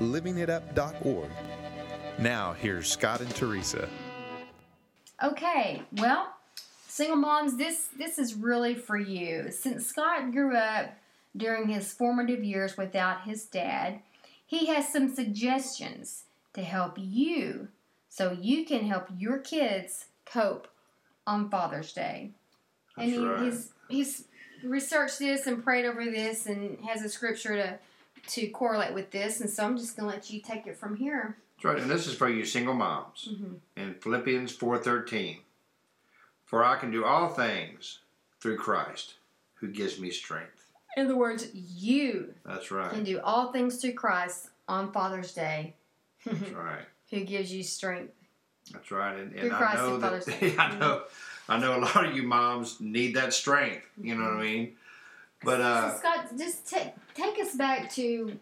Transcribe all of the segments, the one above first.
livingitup.org. Now, here's Scott and Teresa. Okay, well, single moms, this this is really for you. Since Scott grew up during his formative years without his dad, he has some suggestions to help you so you can help your kids cope on Father's Day. That's and he, right. he's he's researched this and prayed over this and has a scripture to to correlate with this and so I'm just gonna let you take it from here. That's right, and this is for you single moms. Mhm. In Philippians four thirteen, for I can do all things through Christ, who gives me strength. In other words, you That's right. can do all things through Christ on Father's Day, That's right. who gives you strength. That's right. And, Through and I Christ know and that Father's Day. I know I know a lot of you moms need that strength. You know what I mean? But uh, so Scott, just take take us back to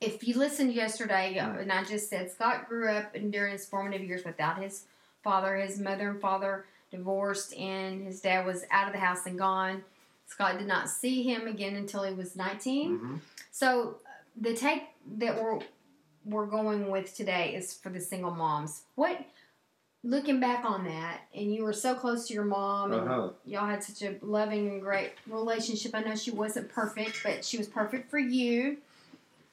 if you listened yesterday, uh, and I just said Scott grew up and during his formative years without his father. His mother and father divorced, and his dad was out of the house and gone. Scott did not see him again until he was 19. mhm. So the take that we're we're going with today is for the single moms. What looking back on that, and you were so close to your mom, and Uh-huh. y'all had such a loving and great relationship. I know she wasn't perfect, but she was perfect for you.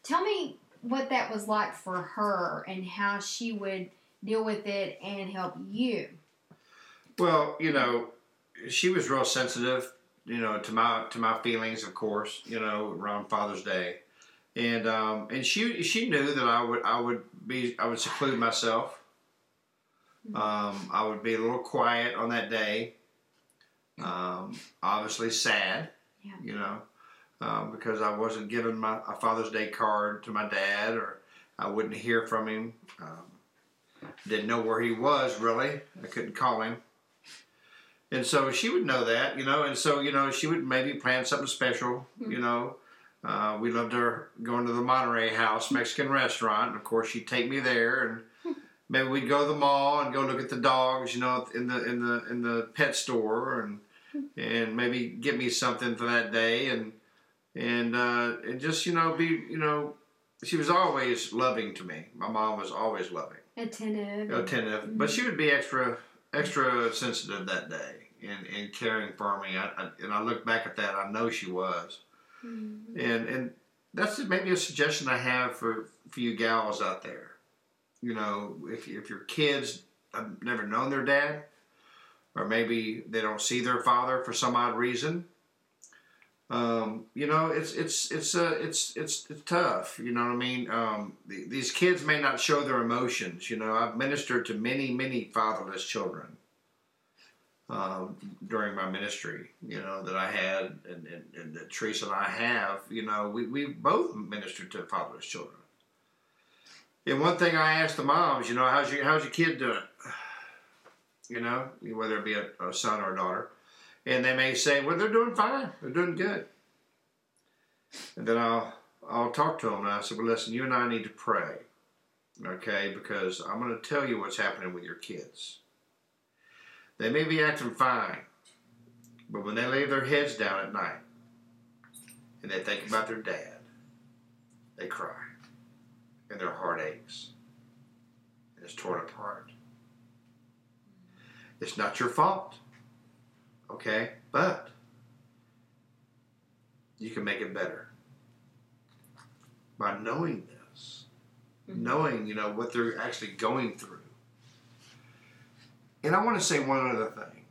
Tell me what that was like for her and how she would deal with it and help you. Well, you know, she was real sensitive, you know, to my to my feelings, of course, you know, around Father's Day, and um, and she she knew that I would I would be I would seclude myself. Um, I would be a little quiet on that day. Um, obviously sad, Yeah. you know, um, because I wasn't given my a Father's Day card to my dad, or I wouldn't hear from him. Um, didn't know where he was really. I couldn't call him. And so she would know that, you know, and so, you know, she would maybe plan something special, you know. Uh, we loved her going to the Monterey House Mexican restaurant. And of course, she'd take me there, and maybe we'd go to the mall and go look at the dogs, you know, in the in the in the pet store, and and maybe get me something for that day, and and uh, and just you know be you know, she was always loving to me. My mom was always loving Attentive. attentive, but she would be extra extra sensitive that day and, and caring for me. I, I, and I look back at that, I know she was. Mhm. And and that's maybe a suggestion I have for, for you gals out there. You know, if, if your kids have never known their dad, or maybe they don't see their father for some odd reason, um, you know, it's it's it's uh, it's it's it's tough. You know what I mean? Um, th- these kids may not show their emotions. You know, I've ministered to many many fatherless children um, during my ministry. You know that I had, and, and, and that Teresa and I have. You know, we we both ministered to fatherless children. And one thing I ask the moms, you know, how's your how's your kid doing? You know, whether it be a, a son or a daughter and they may say, "Well, they're doing fine. They're doing good." And then I'll I'll talk to them and I said, "Well, listen, you and I need to pray, okay? Because I'm going to tell you what's happening with your kids. They may be acting fine, but when they lay their heads down at night and they think about their dad, they cry, and their heart aches, and it's torn apart. It's not your fault." okay? But you can make it better by knowing this, Mhm. knowing you know what they're actually going through. And I want to say one other thing,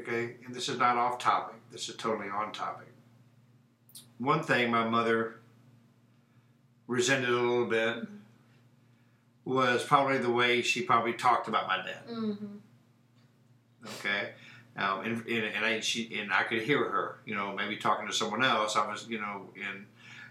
okay? And this is not off topic. This is totally on topic. One thing my mother resented a little bit was probably the way she probably talked about my dad. Mhm. Okay. Um, and, and, and I she and I could hear her, you know, maybe talking to someone else. I was, you know, and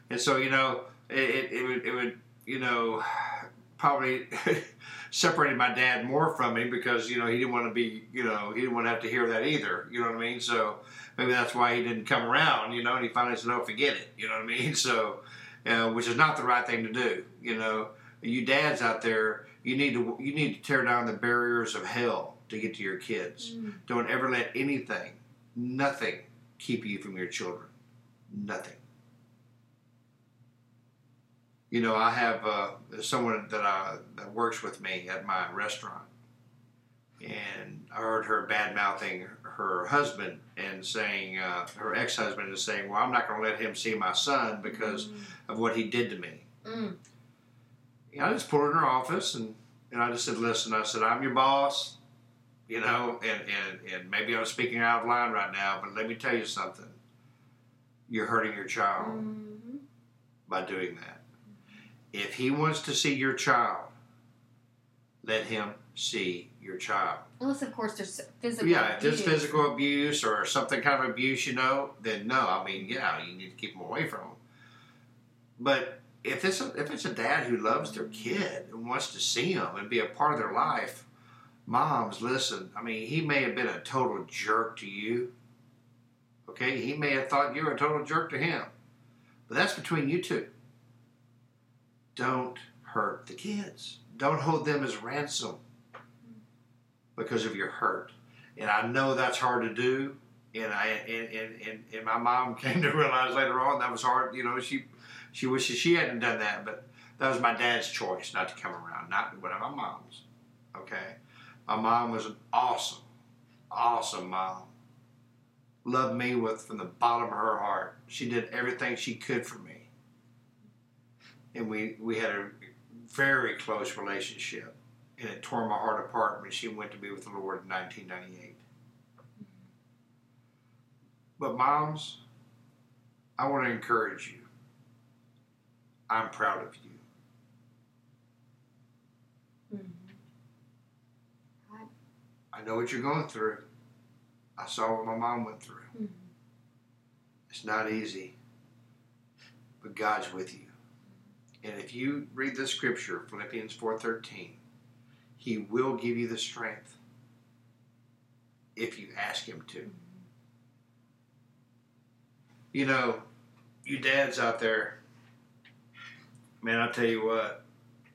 and so you know, it, it, it would it would you know, probably separated my dad more from me because you know he didn't want to be you know he didn't want to have to hear that either. You know what I mean? So maybe that's why he didn't come around. You know, and he finally said, "Oh, forget it." You know what I mean? So, uh, which is not the right thing to do. You know, you dads out there, you need to you need to tear down the barriers of hell to get to your kids. Mm. Don't ever let anything, nothing, keep you from your children. Nothing. You know, I have uh, someone that I, that works with me at my restaurant, and I heard her bad mouthing her husband and saying uh, her ex husband is saying, "Well, I'm not going to let him see my son because of what he did to me." Mm. I just pulled in her office and, and I just said, listen, I said, I'm your boss, you know, and, and, and maybe I'm speaking out of line right now, but let me tell you something. You're hurting your child Mhm. by doing that. If he wants to see your child, let him see your child. Unless, of course, there's physical. Yeah, if there's abuse. physical abuse or something kind of abuse, you know, then no. I mean, yeah, you need to keep them away from them. But if it's a, if it's a dad who loves their kid and wants to see them and be a part of their life, moms, listen. I mean, he may have been a total jerk to you. Okay, he may have thought you were a total jerk to him, but that's between you two. Don't hurt the kids. Don't hold them as ransom because of your hurt. And I know that's hard to do. And I and, and, and, and my mom came to realize later on that was hard. You know, she she wishes she hadn't done that, but that was my dad's choice not to come around, not one of my mom's. Okay, my mom was an awesome, awesome mom. Loved me with from the bottom of her heart. She did everything she could for me, and we we had a very close relationship and it tore my heart apart when she went to be with the Lord in 1998. But, moms, I want to encourage you. I'm proud of you. Mhm. I know what you're going through. I saw what my mom went through. Mhm. It's not easy, but God's with you. And if you read the scripture, Philippians 4:13, he will give you the strength if you ask him to. You know, you dads out there, man, I'll tell you what,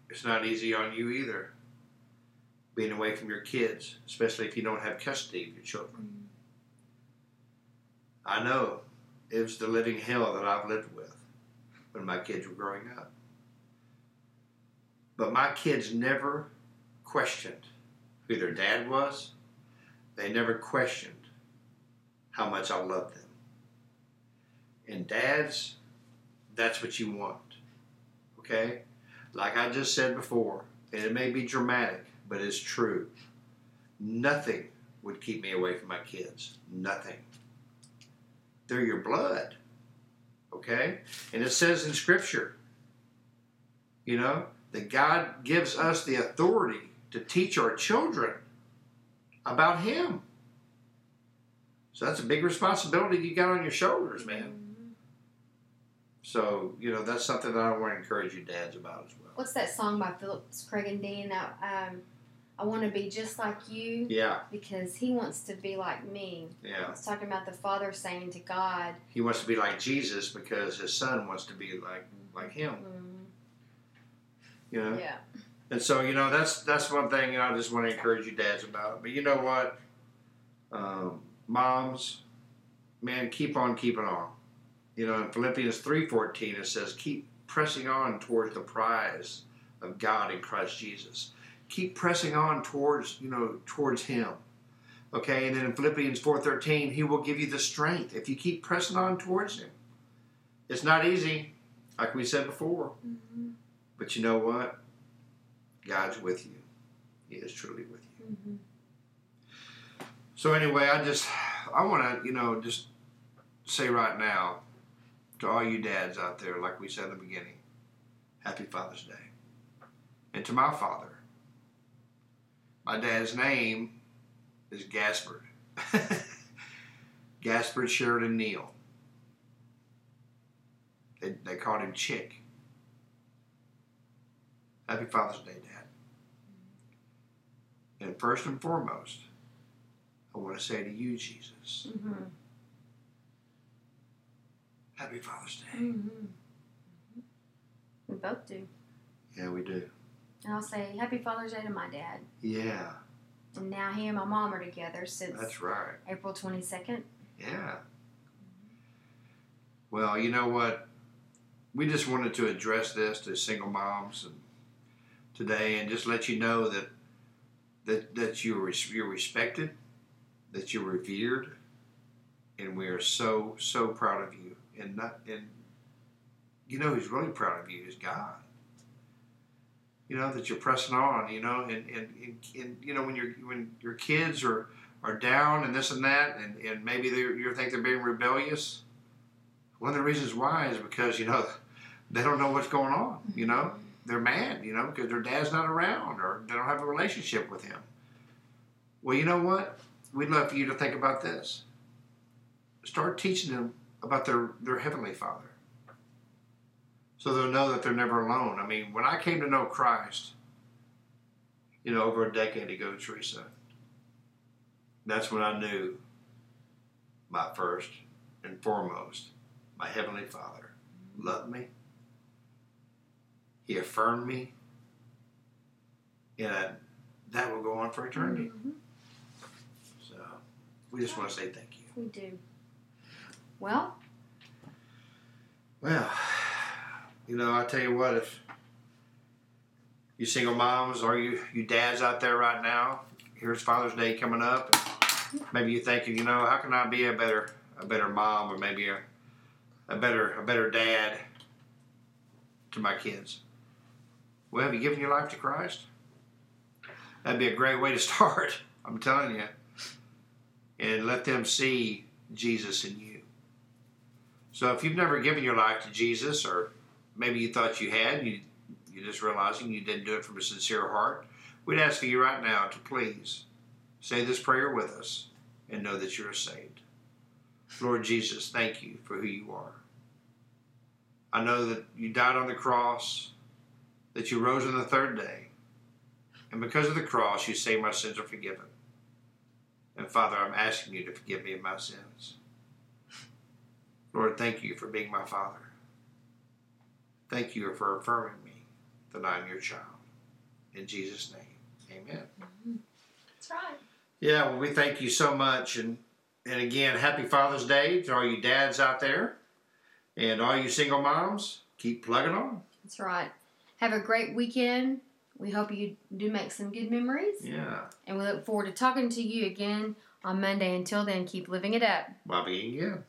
it's not easy on you either. Being away from your kids, especially if you don't have custody of your children. I know it was the living hell that I've lived with when my kids were growing up. But my kids never questioned who their dad was. They never questioned how much I loved them. And dads, that's what you want. Okay? Like I just said before, and it may be dramatic, but it's true. Nothing would keep me away from my kids. Nothing. They're your blood. Okay? And it says in Scripture, you know, that God gives us the authority to teach our children about Him. So that's a big responsibility you got on your shoulders, man. Mhm. So, you know, that's something that I want to encourage you dads about as well. What's that song by Phillips Craig and Dean? I, um, I want to be just like you Yeah, because he wants to be like me. yeah. It's talking about the Father saying to God, He wants to be like Jesus because his son wants to be like like him. mhm, You know? yeah, And so, you know, that's that's one thing I just want to encourage you dads about. But you know what? Um, moms, man, keep on keeping on. You know, in Philippians 3.14 it says, keep pressing on towards the prize of God in Christ Jesus. Keep pressing on towards, you know, towards Him. Okay, and then in Philippians 4.13, He will give you the strength if you keep pressing on towards Him. It's not easy, like we said before. Mhm, But you know what? God's with you. He is truly with you. mhm. So anyway, I just I want to you know just say right now to all you dads out there, like we said in the beginning, Happy Father's Day, and to my father. My dad's name is Gaspard. Gaspard Sheridan Neal. They, they called him Chick. Happy Father's Day, Dad. And first and foremost, I want to say to you, Jesus, Mm-hmm. Happy Father's Day. Mm-hmm. We both do. Yeah, we do. And I'll say Happy Father's Day to my dad. Yeah, And now he and my mom are together since that's right. April 22nd. Yeah. Well, you know what? We just wanted to address this to single moms and today, and just let you know that that that you're you're respected, that you're revered, and we are so so proud of you. And not and you know who's really proud of you is God. You know that you're pressing on. You know, and and, and, and you know when your when your kids are are down and this and that, and, and maybe you think they're being rebellious. One of the reasons why is because you know they don't know what's going on. You know they're mad. You know because their dad's not around or they don't have a relationship with him. Well, you know what? We'd love for you to think about this. Start teaching them about their their heavenly Father, so they'll know that they're never alone. I mean, when I came to know Christ, you know, over a decade ago, Teresa that's when I knew my first and foremost, my Heavenly Father loved me. He affirmed me. And that will go on for eternity. Mhm. So we just want to say thank you. We do. Well, Well, you know, I tell you what, if you single moms or you, you dads out there right now, here's Father's Day coming up. Maybe you're thinking, you know, how can I be a better a better mom or maybe a, a better a better dad to my kids? Well, have you given your life to Christ? That'd be a great way to start. I'm telling you. And let them see Jesus in you. So if you've never given your life to Jesus, or maybe you thought you had, you you're just realizing you didn't do it from a sincere heart, we'd ask for you right now to please say this prayer with us and know that you're saved. Lord Jesus, thank you for who you are. I know that you died on the cross, that you rose on the third day, and because of the cross, you say my sins are forgiven. And Father, I'm asking you to forgive me of my sins. Lord, thank you for being my Father. Thank you for affirming me that I'm your child. In Jesus' name, amen. Mm-hmm. that's right. Yeah, well, we thank you so much. And, and again, happy Father's Day to all you dads out there. And all you single moms, keep plugging on. That's right. Have a great weekend. We hope you do make some good memories. Yeah. And we look forward to talking to you again on Monday. Until then, keep living it up. Bobby again.